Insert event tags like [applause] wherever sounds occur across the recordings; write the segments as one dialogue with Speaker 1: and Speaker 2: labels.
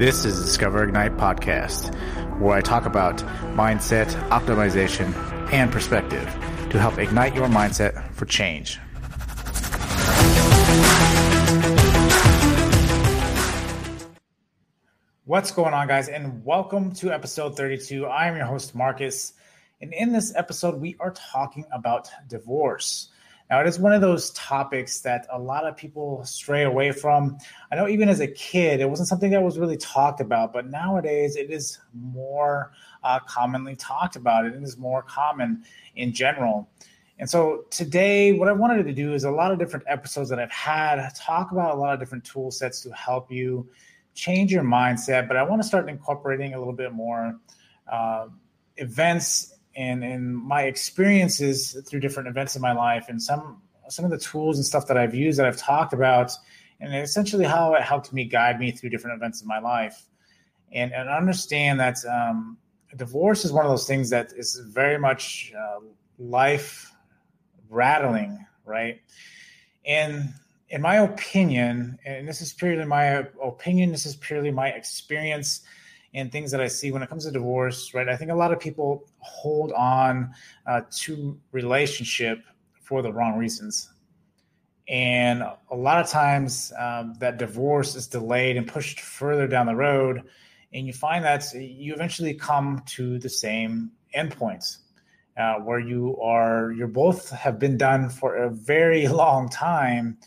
Speaker 1: This is the Discover Ignite podcast, where I talk about mindset, optimization, and perspective to help ignite your mindset for change. What's going on, guys? And welcome to episode 32. I am your host, Marcus. And in this episode, we are talking about divorce. Now, it is one of those topics that a lot of people stray away from. I know even as a kid, it wasn't something that was really talked about, but nowadays it is more uh, commonly talked about. And it is more common in general. And so today, what I wanted to do is a lot of different episodes that I've had talk about a lot of different tool sets to help you change your mindset. But I want to start incorporating a little bit more uh, events and and my experiences through different events in my life and some some of the tools and stuff that I've used that I've talked about and essentially how it helped me guide me through different events in my life. And and understand that um, divorce is one of those things that is very much uh, life rattling right? And in my opinion and this is purely my opinion this is purely my experience and things that I see when it comes to divorce, right? I think a lot of people hold on uh, to relationship for the wrong reasons. And a lot of times um, that divorce is delayed and pushed further down the road. And you find that you eventually come to the same endpoints uh, where you are, you're both have been done for a very [laughs] long time.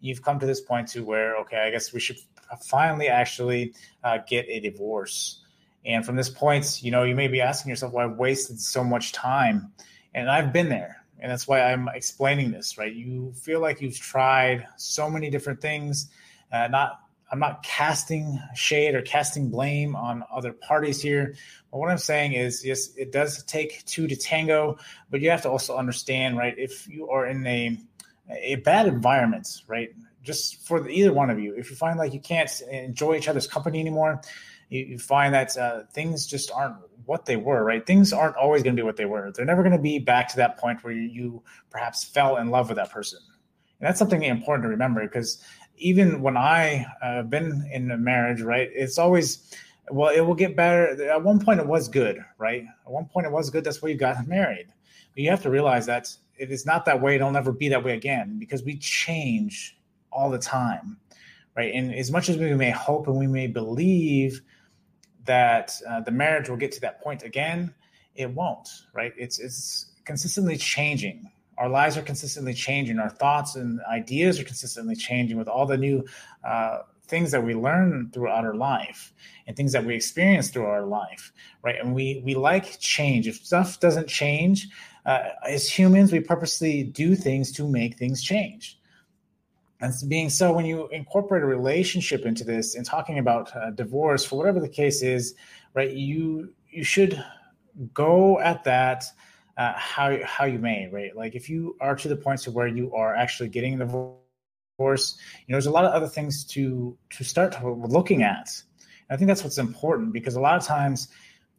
Speaker 1: You've come to this point to where, okay, I guess we should finally actually uh, get a divorce. And from this point, you know, you may be asking yourself, "Why well, wasted so much time?" And I've been there, and that's why I'm explaining this. Right? You feel like you've tried so many different things. Uh, not, I'm not casting shade or casting blame on other parties here. But what I'm saying is, yes, it does take two to tango, but you have to also understand, right? If you are in a a bad environment, right? Just for either one of you, if you find like you can't enjoy each other's company anymore, you, you find that uh, things just aren't what they were, right? Things aren't always going to be what they were. They're never going to be back to that point where you, you perhaps fell in love with that person. And that's something important to remember because even when I uh, been in a marriage, right, it's always, well, it will get better. At one point, it was good, right? At one point, it was good. That's why you got [laughs] married. But you have to realize that it is not that way. It'll never be that way again because we change all the time, right? And as much as we may hope and we may believe that uh, the marriage will get to that point again, it won't, right? It's it's consistently changing. Our lives are consistently changing. Our thoughts and ideas are consistently changing with all the new uh, things that we learn throughout our life and things that we experience through our life, right? And we we like change. If stuff doesn't change, uh, as humans, we purposely do things to make things change and being so, when you incorporate a relationship into this and talking about uh, divorce, for whatever the case is, right, you you should go at that uh, how how you may, right? Like if you are to the point to where you are actually getting the divorce, you know, there's a lot of other things to to start looking at. And I think that's what's important because a lot of times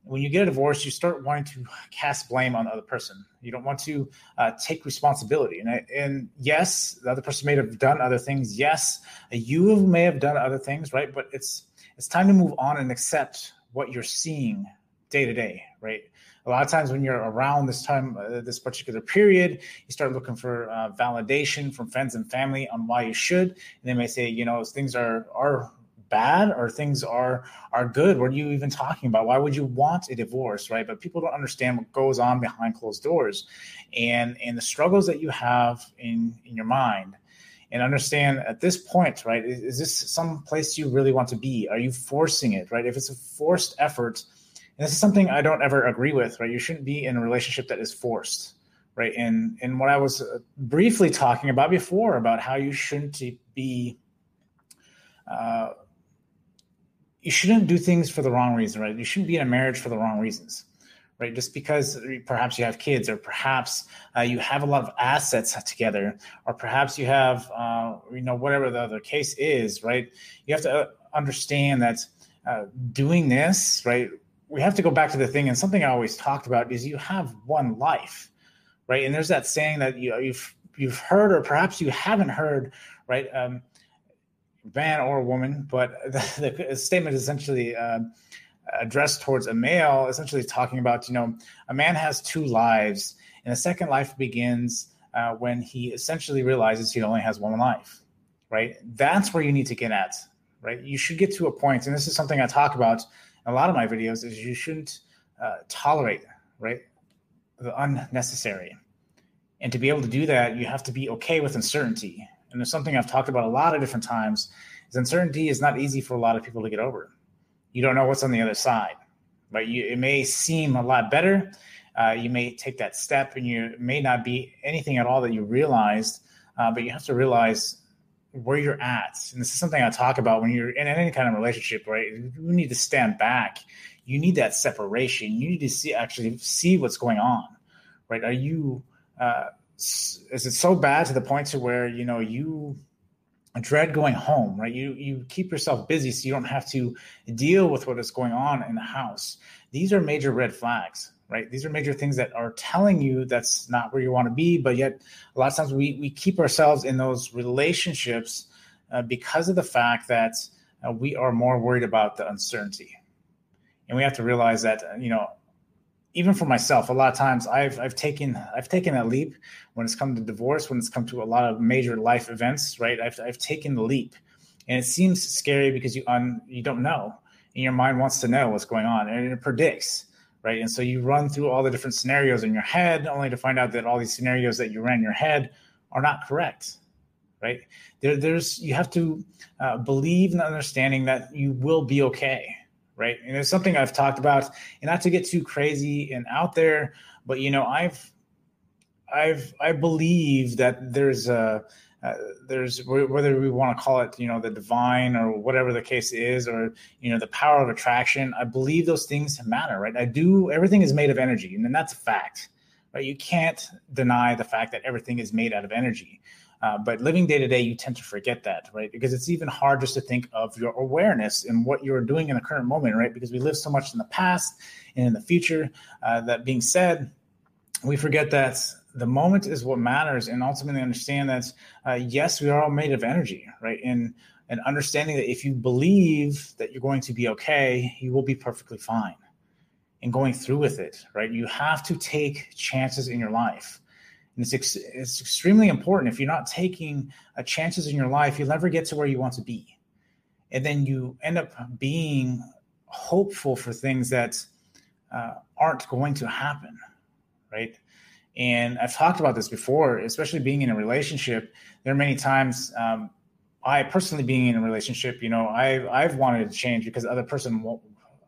Speaker 1: when you get a divorce, you start wanting to cast blame on the other person. You don't want to uh, take responsibility. And, I, and yes, the other person may have done other things. Yes, you may have done other things, right? But it's it's time to move on and accept what you're seeing day to day, right? A lot of times when you're around this time, uh, this particular period, you start looking for uh, validation from friends and family on why you should. And they may say, you know, things are are bad or things are are good? What are you even talking about? Why would you want a divorce right? But people don't understand what goes on behind closed doors and and the struggles that you have in in your mind. And understand at this point right is, is this some place you really want to be? Are you forcing it right? If it's a forced effort and this is something i don't ever agree with right? You shouldn't be in a relationship that is forced right? And and what i was uh, briefly talking about before about how you shouldn't be uh, you shouldn't do things for the wrong reason, right? You shouldn't be in a marriage for the wrong reasons, right? Just because perhaps you have kids, or perhaps uh, you have a lot of assets together, or perhaps you have, uh, you know, whatever the other case is, right? You have to uh, understand that uh, doing this, right? We have to go back to the thing, and something I always talked about is you have one life, right? And there's that saying that you, you've you've heard, or perhaps you haven't heard, right? Um, man or woman, but [laughs] the, the statement is essentially uh, addressed towards a male, essentially talking about, you know, a man has two lives, and the second life begins uh, when he essentially realizes he only has one life, right? That's where you need to get at, right? You should get to a point, and this is something I talk about in a lot of my videos, is you shouldn't uh, tolerate, right, the unnecessary. And to be able to do that, you have to be okay with uncertainty. And it's something I've talked about a lot of different times. Is uncertainty is not easy for a lot of people to get over. You don't know what's on the other side, right? You, it may seem a lot better. Uh, you may take that step, and you may not be anything at all that you realized. Uh, but you have to realize where you're at. And this is something I talk about when you're in any kind of relationship, right? You need to stand back. You need that separation. You need to see actually see what's going on, right? Are you uh, is it so bad to the point to where you know you dread going home, right? You you keep yourself busy so you don't have to deal with what is going on in the house. These are major red flags, right? These are major things that are telling you that's not where you want to be, but yet a lot of times we we keep ourselves in those relationships uh, because of the fact that uh, we are more worried about the uncertainty, and we have to realize that you know even for myself, a lot of times I've I've taken I've taken that leap when it's come to divorce, when it's come to a lot of major life events, right? I've I've taken the leap, and it seems scary because you un, you don't know, and your mind wants to know what's going on, and it predicts, right? And so you run through all the different scenarios in your head, only to find out that all these scenarios that you ran in your head are not correct, right? There, there's you have to uh, believe in the understanding that you will be okay right? And it's something I've talked about, and not to get too crazy and out there, but you know, I've, I've, I believe that there's a, uh, there's whether we want to call it, you know, the divine or whatever the case is, or you know, the power of attraction. I believe those things matter, right? I do. Everything is made of energy, and that's a fact, right? You can't deny the fact that everything is made out of energy. Uh, but living day to day, you tend to forget that, right? Because it's even hard just to think of your awareness and what you're doing in the current moment, right? Because we live so much in the past and in the future. Uh, that being said, we forget that the moment is what matters, and ultimately understand that uh, yes, we are all made of energy, right? And and understanding that if you believe that you're going to be okay, you will be perfectly fine. And going through with it, right? You have to take chances in your life and it's, ex- it's extremely important. If you're not taking uh, chances in your life, you'll never get to where you want to be. And then you end up being hopeful for things that uh, aren't going to happen, right? And I've talked about this before, especially being in a relationship. There are many times um, I personally being in a relationship, you know, I I've wanted to change because the other person won't,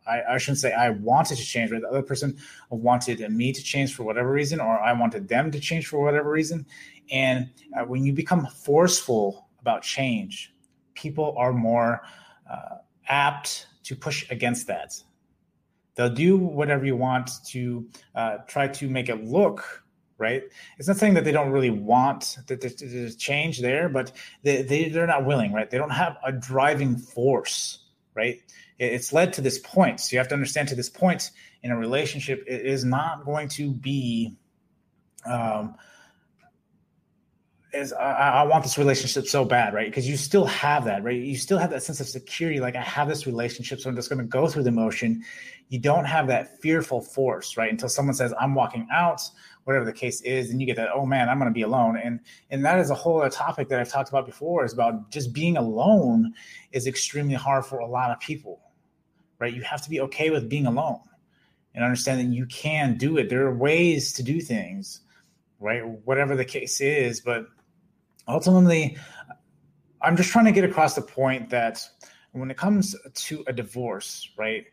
Speaker 1: I, I, shouldn't say I wanted to change, but the other person wanted me to change for whatever reason, or I wanted them to change for whatever reason. And uh, when you become forceful about change, people are more uh, apt to push against that. They'll do whatever you want to uh, try to make it look right. It's not saying that they don't really want that there's change there, but they, they, they're not willing, right? They don't have a driving force, right? It's led to this point. So you have to understand to this point in a relationship, it is not going to be. Um, is I, I, want this relationship so bad, right? Because you still have that, right? You still have that sense of security. Like I have this relationship, so I'm just going to go through the motion. You don't have that fearful force, right? Until someone says, "I'm walking out," whatever the case is, and you get that, "Oh man, I'm going to be alone." And and that is a whole other topic that I've talked about before. Is about just being alone is extremely hard for a lot of people, right? You have to be okay with being alone and understand that you can do it. There are ways to do things, right? Whatever the case is. But ultimately, I'm just trying to get across the point that when it comes to a divorce, right?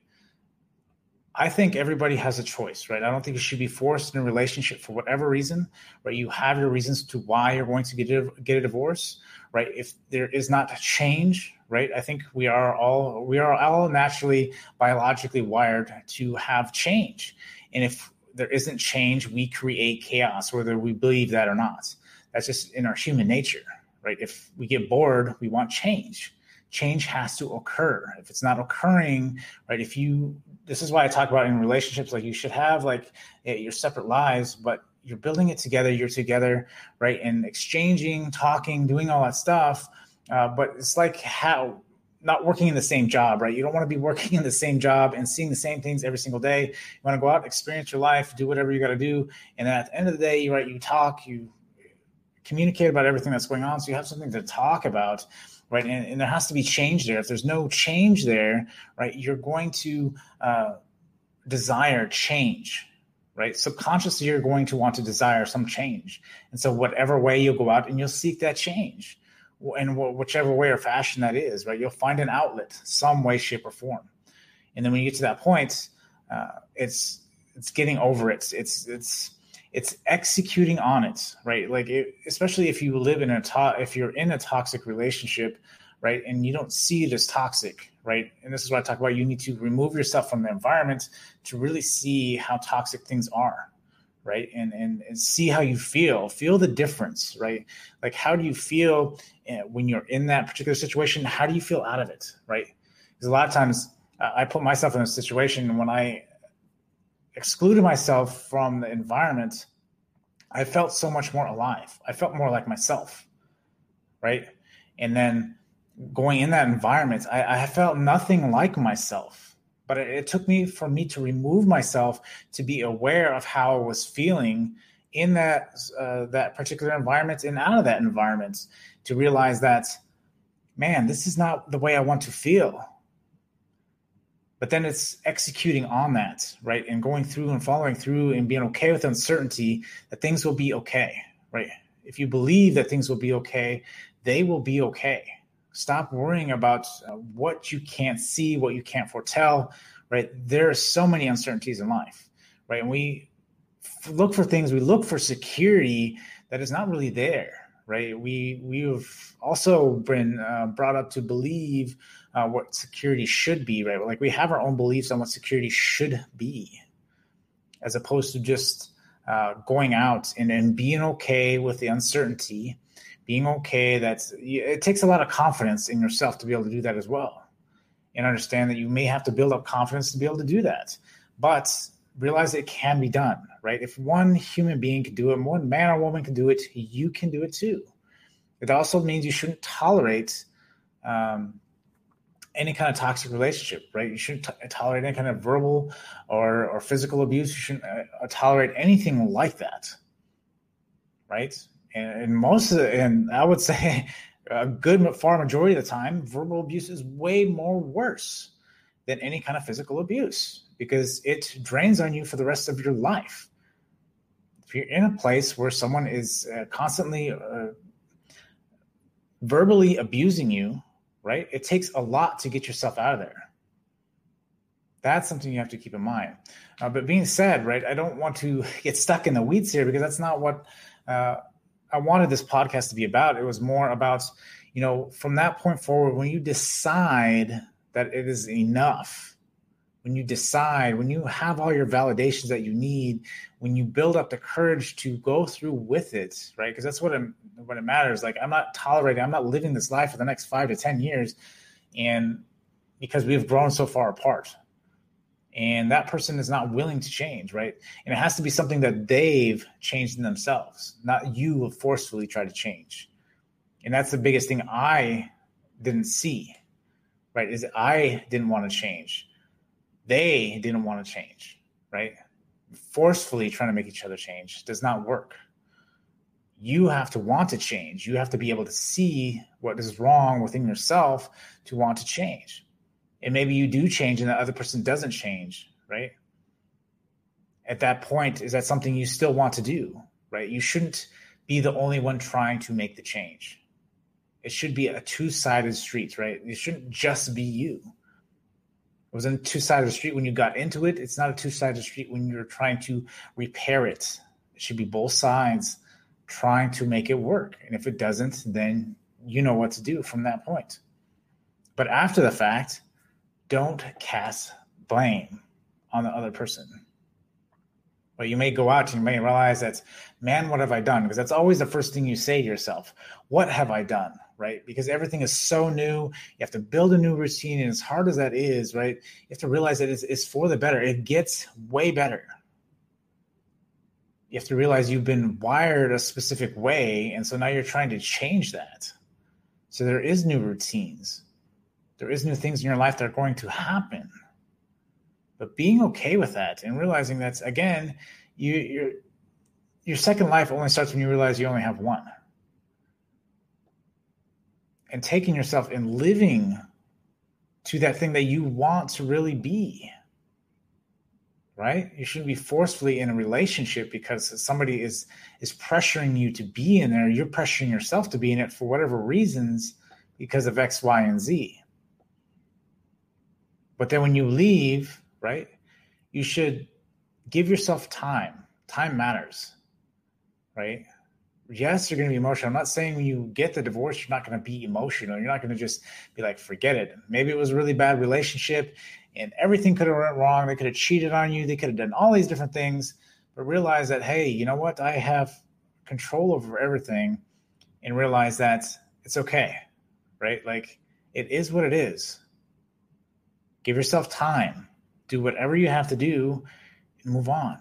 Speaker 1: I think everybody has a choice, right? I don't think you should be forced in a relationship for whatever reason, right? You have your reasons to why you're going to get a, get a divorce, right? If there is not a change, right? I think we are all we are all naturally biologically wired to have change, and if there isn't change, we create chaos, whether we believe that or not. That's just in our human nature, right? If we get bored, we want change. Change has to occur. If it's not occurring, right? If you, this is why I talk about in relationships, like you should have like your separate lives, but you're building it together. You're together, right? And exchanging, talking, doing all that stuff Uh, but it's like how not working in the same job, right? You don't want to be working [laughs] in the same job and seeing the same things every single day. You want to go out, experience your life, do whatever you got to do, and then at the end of the day, you right, you talk, you communicate about everything that's going on, so you have something to talk about, right? And, and there has to be change there. If there's no change there, right, you're going to uh, desire change, right? Subconsciously, you're going to want to desire some change, and so whatever way you'll go out and you'll seek that change in whichever way or fashion that is, right? You'll find an outlet, some way, shape, or form. And then when you get to that point, uh, it's it's getting over it. It's it's it's executing on it, right? Like it, especially if you live in a to- if you're in a toxic relationship, right, and you don't see it as toxic, right? And this is what I talk about. You need to remove yourself from the environment to really see how toxic things are right and, and and see how you feel feel the difference right like how do you feel eh, when you're in that particular situation how do you feel out of it right because a lot of times i put myself in a situation when i excluded myself from the environment i felt so much more alive. I felt more like myself right? And then going in that environment i, I felt nothing like myself. But it, it took me for me to remove myself to be aware of how I was feeling in that uh, that particular environment and out of that environment to realize that man this is not the way i want to feel but then it's executing on that right and going through and following through and being okay with uncertainty that things will be okay right if you believe that things will be okay they will be okay Stop worrying about uh, what you can't see, what you can't foretell, right? There are so many uncertainties in life, right? And we look for things, we look for security that is not really there, right? We we've also been uh, brought up to believe uh, what security should be, right? Like we have our own beliefs on what security should be, as opposed to just uh, going out and, and being okay with the uncertainty being okay. That's it takes a lot of confidence in yourself to be able to do that as well, and understand that you may have to build up confidence to be able to do that. But realize it can be done, right? If one human being can do it, one man or woman can do it, you can do it too. It also means you shouldn't tolerate um, any kind of toxic relationship, right? You shouldn't t- tolerate any kind of verbal or, or physical abuse. You shouldn't uh, tolerate anything like that, right? and, and most of the, and I would [laughs] say a good far majority of the time, verbal abuse is way more worse than any kind of physical abuse because it drains on you for the rest of your life. If you're in a place where someone is uh, constantly uh, verbally abusing you, right? It takes a lot to get yourself out of there. That's something you have to keep in mind. Uh, but being said, right, I don't want to [laughs] get stuck in the weeds here because that's not what uh, I wanted this podcast to be about. It was more about, you know, from that point forward, when you decide that it is enough, when you decide, when you have all your validations that you need, when you build up the courage to go through with it, right? Because that's what it, what it matters. Like I'm not tolerating, I'm not living this life for the next five to ten years, and because we've grown so far apart, and that person is not willing to change, right? And it has to be something that they've changed in themselves, not you have forcefully try to change. And that's the biggest thing I didn't see, right? Is I didn't want to change. They didn't want to change, right? Forcefully trying to make each other change does not work. You have to want to change. You have to be able to see what is wrong within yourself to want to change and maybe you do change and the other person doesn't change, right? At that point, is that something you still want to do, right? You shouldn't be the only one trying to make the change. It should be a two sided street, right? It shouldn't just be you. It was a two sided street when you got into it. It's not a two sided street when you're trying to repair it. It should be both sides trying to make it work. And if it doesn't, then you know what to do from that point. But after the fact, don't cast blame on the other person. But you may go out and you may realize that, man, what have I done? Because that's always the first thing you say to yourself. What have I done? Right? Because everything is so new. You have to build a new routine. And as hard as that is, right? You have to realize that it's, it's for the better. It gets way better. You have to realize you've been wired a specific way. And so now you're trying to change that. So there is new routines. There is new things in your life that are going to happen. But being okay with that and realizing that again, you your your second life only starts when you realize you only have one. And taking yourself and living to that thing that you want to really be right? You shouldn't be forcefully in a relationship because somebody is is pressuring you to be in there. You're pressuring yourself to be in it for whatever reasons because of x y and z. But then when you leave right you should give yourself time. Time matters right yes, you're going to be emotional. I'm not saying when you get the divorce, you're not going to be emotional. You're not going to just be like, forget it. Maybe it was a really bad relationship and everything could have went wrong. They could have cheated on you. They could have done all these different things, but realize that, hey, you know what? I have control over everything and realize that it's okay, right? Like it is what it is. Give yourself time. Do whatever you have to do and move on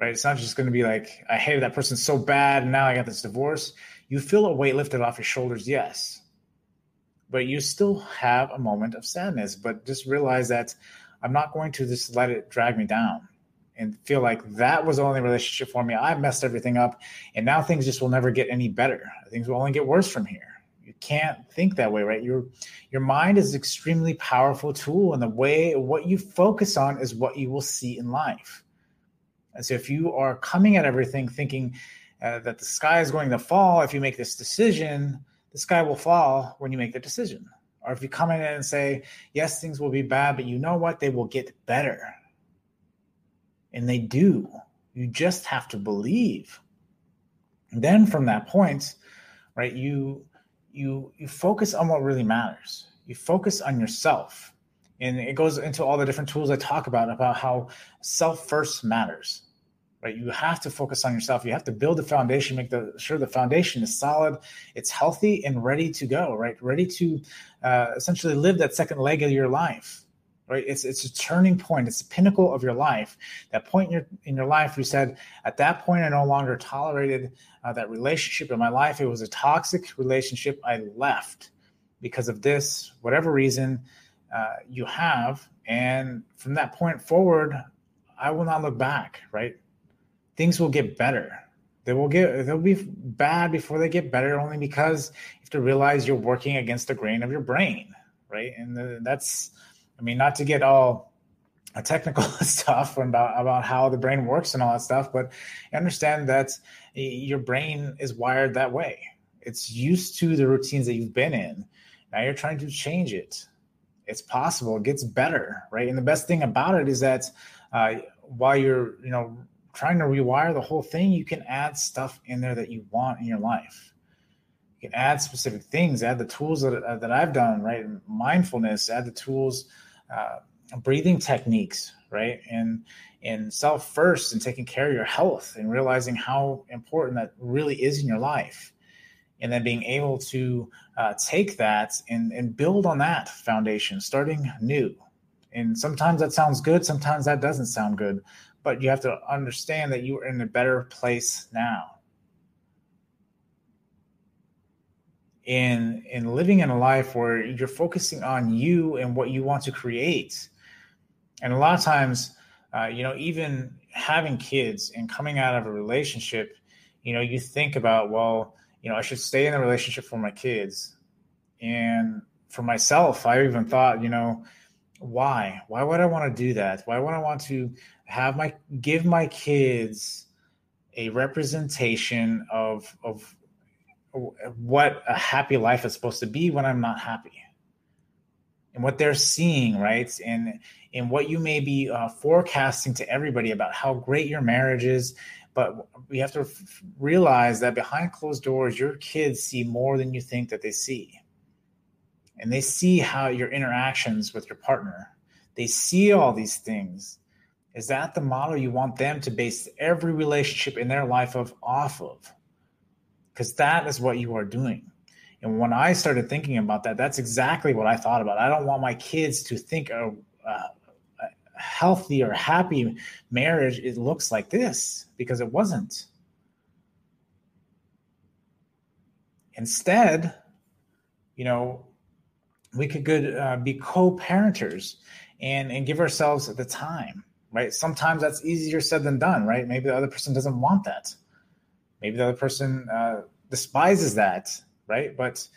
Speaker 1: right? It's not just going to be like, I hated that person so bad and now I got this divorce. You feel a weight lifted off your shoulders, yes. But you still have a moment of sadness. But just realize that I'm not going to just let it drag me down and feel like that was the only relationship for me. I messed everything up and now things just will never get any better. Things will only get worse from here. You can't think that way, right? Your your mind is extremely powerful tool and the way what you focus on is what you will see in life and so if you are coming at everything thinking uh, that the sky is going to fall if you make this decision, the sky will fall when you make the decision. Or if you come in and say, yes, things will be bad, but you know what? They will get better. And they do. You just have to believe. And then from that point, right, you you you focus on what really matters. You focus on yourself and it goes into all the different tools I talk about about how self first matters. Right, you have to focus on yourself. You have to build the foundation, make the sure the foundation is solid, it's healthy, and ready to go. Right, ready to uh, essentially live that second leg of your life. Right, it's it's a turning point. It's the pinnacle of your life. That point in your in your life, you said at that point, I no longer tolerated uh, that relationship in my life. It was a toxic relationship. I left because of this, whatever reason uh, you have. And from that point forward, I will not look back, right? Things will get better. They will get they'll be bad before they get better only because you have to realize you're working against the grain of your brain, right? And that's I mean not to get all technical [laughs] stuff about about how the brain works and all that stuff, but understand that your brain is wired that way. It's used to the routines that you've been in. Now you're trying to change it it's possible. It gets better, right? And the best thing about it is that uh, while you're, you know, trying to rewire the whole thing, you can add stuff in there that you want in your life. You can add specific things, add the tools that, uh, that I've done, right? Mindfulness, add the tools, uh, breathing techniques, right? And and self first and taking care of your health and realizing how important that really is in your life and then being able to uh, take that and, and build on that foundation, starting new. And sometimes that sounds good, sometimes that doesn't sound good, but you have to understand that you are in a better place now. In in living in a life where you're focusing on you and what you want to create, and a lot of times, uh, you know, even having kids and coming out of a relationship, you know, you think about well you know, I should stay in the relationship for my kids. And for myself, I even thought, you know, why? Why would I want to do that? Why would I want to have my give my kids a representation of of what a happy life is supposed to be when I'm not happy? And what they're seeing, right? And and what you may be uh, forecasting to everybody about how great your marriage is but we have to f- realize that behind closed doors, your kids see more than you think that they see. And they see how your interactions with your partner, they see all these things. Is that the model you want them to base every relationship in their life of off of? Because that is what you are doing. And when I started thinking about that, that's exactly what I thought about. I don't want my kids to think of uh, healthy or happy marriage it looks like this because it wasn't instead you know, we could good uh, be co-parenters and and give ourselves the time, right? Sometimes that's easier said than done, right? Maybe the other person doesn't want that. Maybe the other person uh, despises that, right? But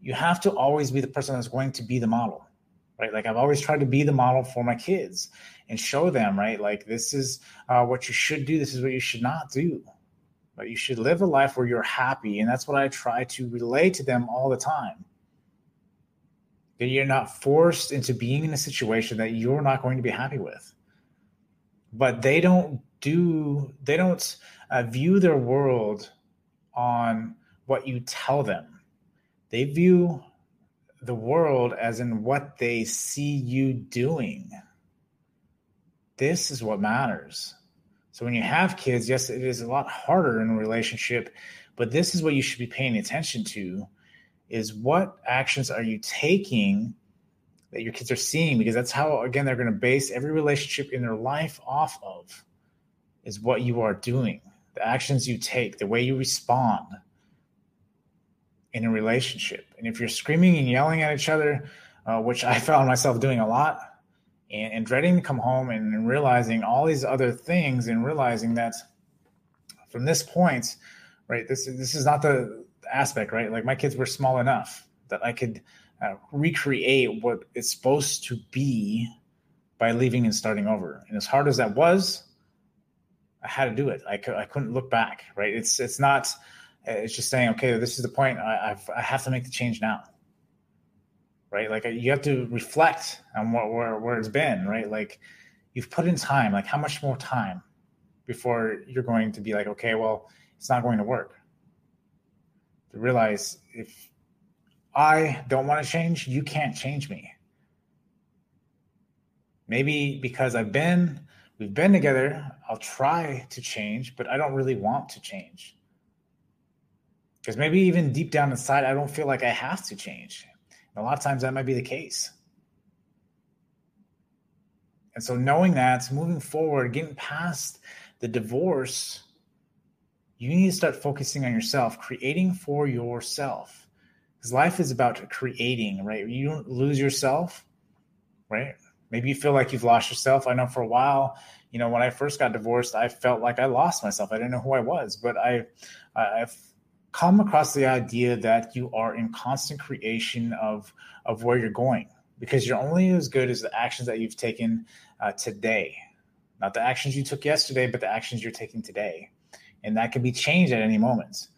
Speaker 1: you have to always be the person that's going to be the model, right? Like I've always tried to be the model for my kids and show them, right? Like this is uh, what you should do. This is what you should not do. But you should live a life where you're happy, and that's what I try to relay to them all the time. That you're not forced into being in a situation that you're not going to be happy with. But they don't do. They don't uh, view their world on what you tell them. They view the world as in what they see you doing. This is what matters. So when you have kids, yes, it is a lot harder in a relationship, but this is what you should be paying attention to is what actions are you taking that your kids are seeing because that's how again they're going to base every relationship in their life off of is what you are doing, the actions you take, the way you respond in a relationship. And if you're screaming and yelling at each other, uh, which I [laughs] found myself doing a lot, and, and dreading to come home and, and realizing all these other things, and realizing that from this point, right, this is this is not the aspect, right? Like my kids were small enough that I could uh, recreate what it's supposed to be by leaving and starting over. And as hard as that was, I had to do it. I, I couldn't look back, right? It's it's not Eh, it's just saying, okay, this is the point. I, I've, I have to make the change now, right? Like you have to reflect on what where, where it's been, right? Like you've put in time. Like how much more time before you're going to be like, okay, well, it's not going to work. To realize if I don't want to change, you can't change me. Maybe because I've been, we've been together, I'll try to change, but I don't really want to change because maybe even deep down inside, I don't feel like I have to change. And a lot of times that might be the case. And so, knowing that, moving forward, getting past the divorce, you need to start focusing on yourself, creating for yourself. Because life is about creating, right? You don't lose yourself, right? Maybe you feel like you've lost yourself. I know for a while, you know, when I first got divorced, I felt like I lost myself. I didn't know who I was, but I, I've come across the idea that you are in constant creation of of where you're going because you're only as good as the actions that you've taken uh, today. Not the actions you took yesterday but the actions you're taking today. And that can be changed at any moment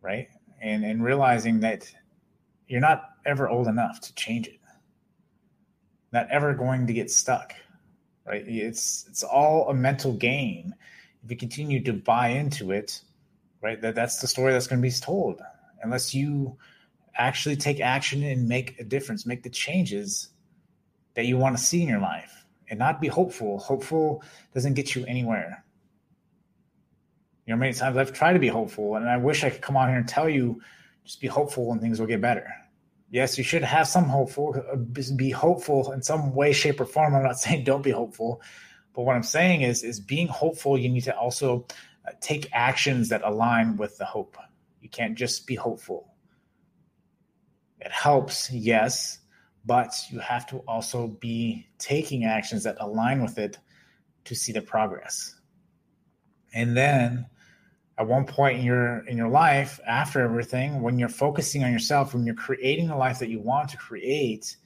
Speaker 1: right? And and realizing that you're not ever old enough to change it. Not ever going to get stuck right? It's it's all a mental game. If you continue to buy into it right? That that's the story that's going to be told unless you actually take action and make a difference, make the changes that you want to see in your life, and not be hopeful. Hopeful doesn't get you anywhere. You know, many times I've tried to be hopeful, and I wish I could come on here and tell you, just be hopeful and things will get better. Yes, you should have some hopeful, be hopeful in some way, shape, or form. I'm not [laughs] saying don't be hopeful, but what I'm saying is, is being hopeful. You need to also uh, take actions that align with the hope. You can't just be hopeful. It helps, yes, but you have to also be taking actions that align with it to see the progress. And then at one point in your in your life after everything when you're focusing on yourself when you're creating the life that you want to create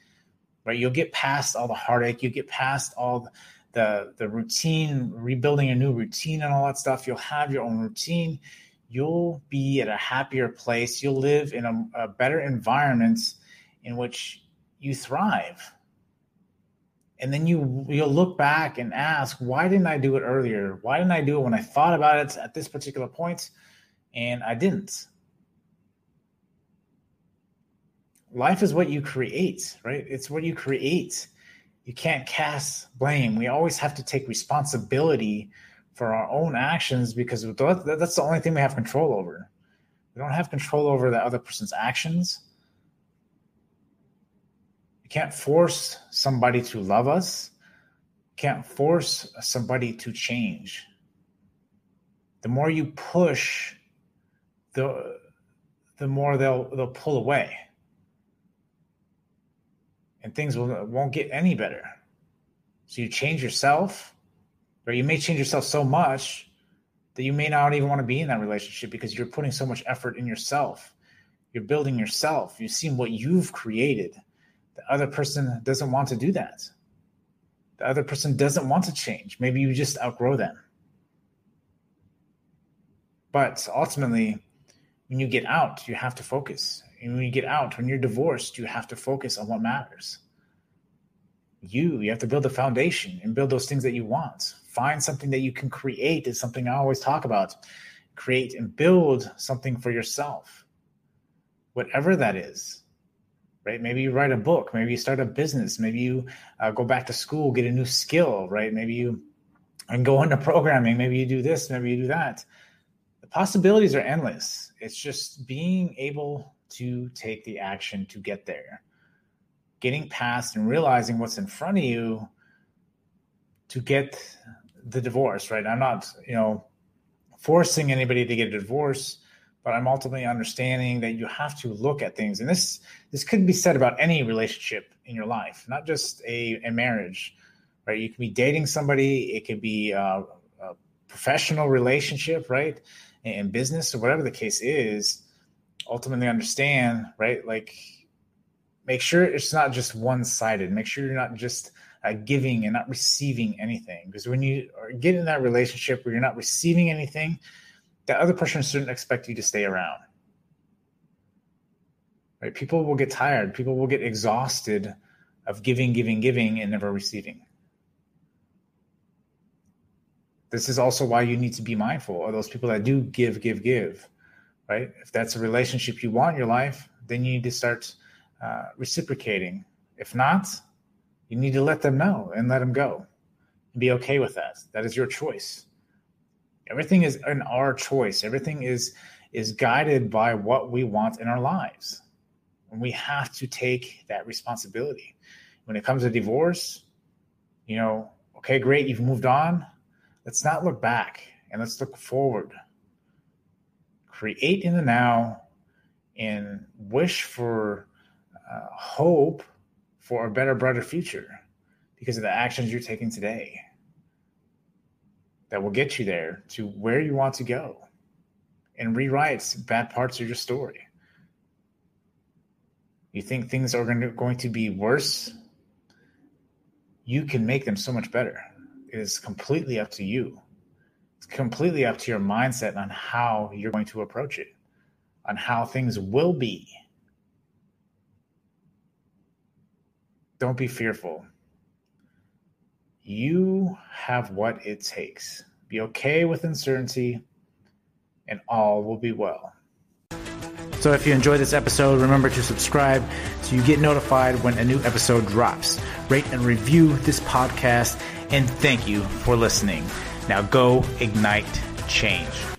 Speaker 1: right you'll get past all the heartache you get past all the the routine, rebuilding a new routine and all that stuff. You'll have your own routine. You'll be at a happier place. You'll live in a, a better environment in which you thrive. And then you you'll look back and ask, why didn't I do it earlier? Why didn't I do it when I thought about it at this particular point and I didn't? Life is what you create, right? It's what you create you can't cast blame. We always have to take responsibility for our own actions because that's the only thing we have control over. We don't have control over the other person's actions. You can't force somebody to love us. You can't force somebody to change. The more you push, the the more they'll they'll pull away. And things will, won't get any better. So you change yourself, or you may change yourself so much that you may not even want to be in that relationship because you're putting so much effort in yourself. You're building yourself. You've seen what you've created. The other person doesn't want to do that. The other person doesn't want to change. Maybe you just outgrow them. But ultimately, when you get out, you have to focus. And when you get out, when you're divorced, you have to focus on what matters. You, you have to build a foundation and build those things that you want. Find something that you can create, is something I always talk about. Create and build something for yourself, whatever that is. Right? Maybe you write a book. Maybe you start a business. Maybe you uh, go back to school, get a new skill. Right? Maybe you and go into programming. Maybe you do this. Maybe you do that the possibilities are endless. It's just being able to take the action to get there, getting past and realizing what's in front of you to get the divorce, right? I'm not, you know, forcing anybody to get a divorce, but I'm ultimately understanding that you have to look at things. And this this could be said about any relationship in your life, not just a, a marriage, right? You can be dating somebody, it could be a, a professional relationship, right? in business or whatever the case is, ultimately understand, right? Like, make sure it's not just one sided. Make sure you're not just uh, giving and not receiving anything. Because when you get in that relationship where you're not receiving anything, the other person shouldn't expect you to stay around. Right? People will get tired. People will get exhausted of giving, giving, giving, and never receiving. this is also why you need to be mindful of those people that do give, give, give, right? If that's a relationship you want in your life, then you need to start uh, reciprocating. If not, you need to let them know and let them go be okay with that. That is your choice. Everything is in our choice. Everything is is guided by what we want in our lives. And we have to take that responsibility. When it comes to divorce, you know, okay, great, you've moved on Let's not look back and let's look forward. Create in the now and wish for uh, hope for a better, brighter future because of the actions you're taking today that will get you there to where you want to go and rewrite bad parts of your story. You think things are going to, be worse? You can make them so much better It is completely up to you. It's completely up to your mindset on how you're going to approach it, on how things will be. Don't be fearful. You have what it takes. Be okay with uncertainty, and all will be well. So, if you enjoyed this episode, remember to subscribe so you get notified when a new episode drops. Rate and review this podcast and thank you for listening. Now go ignite change.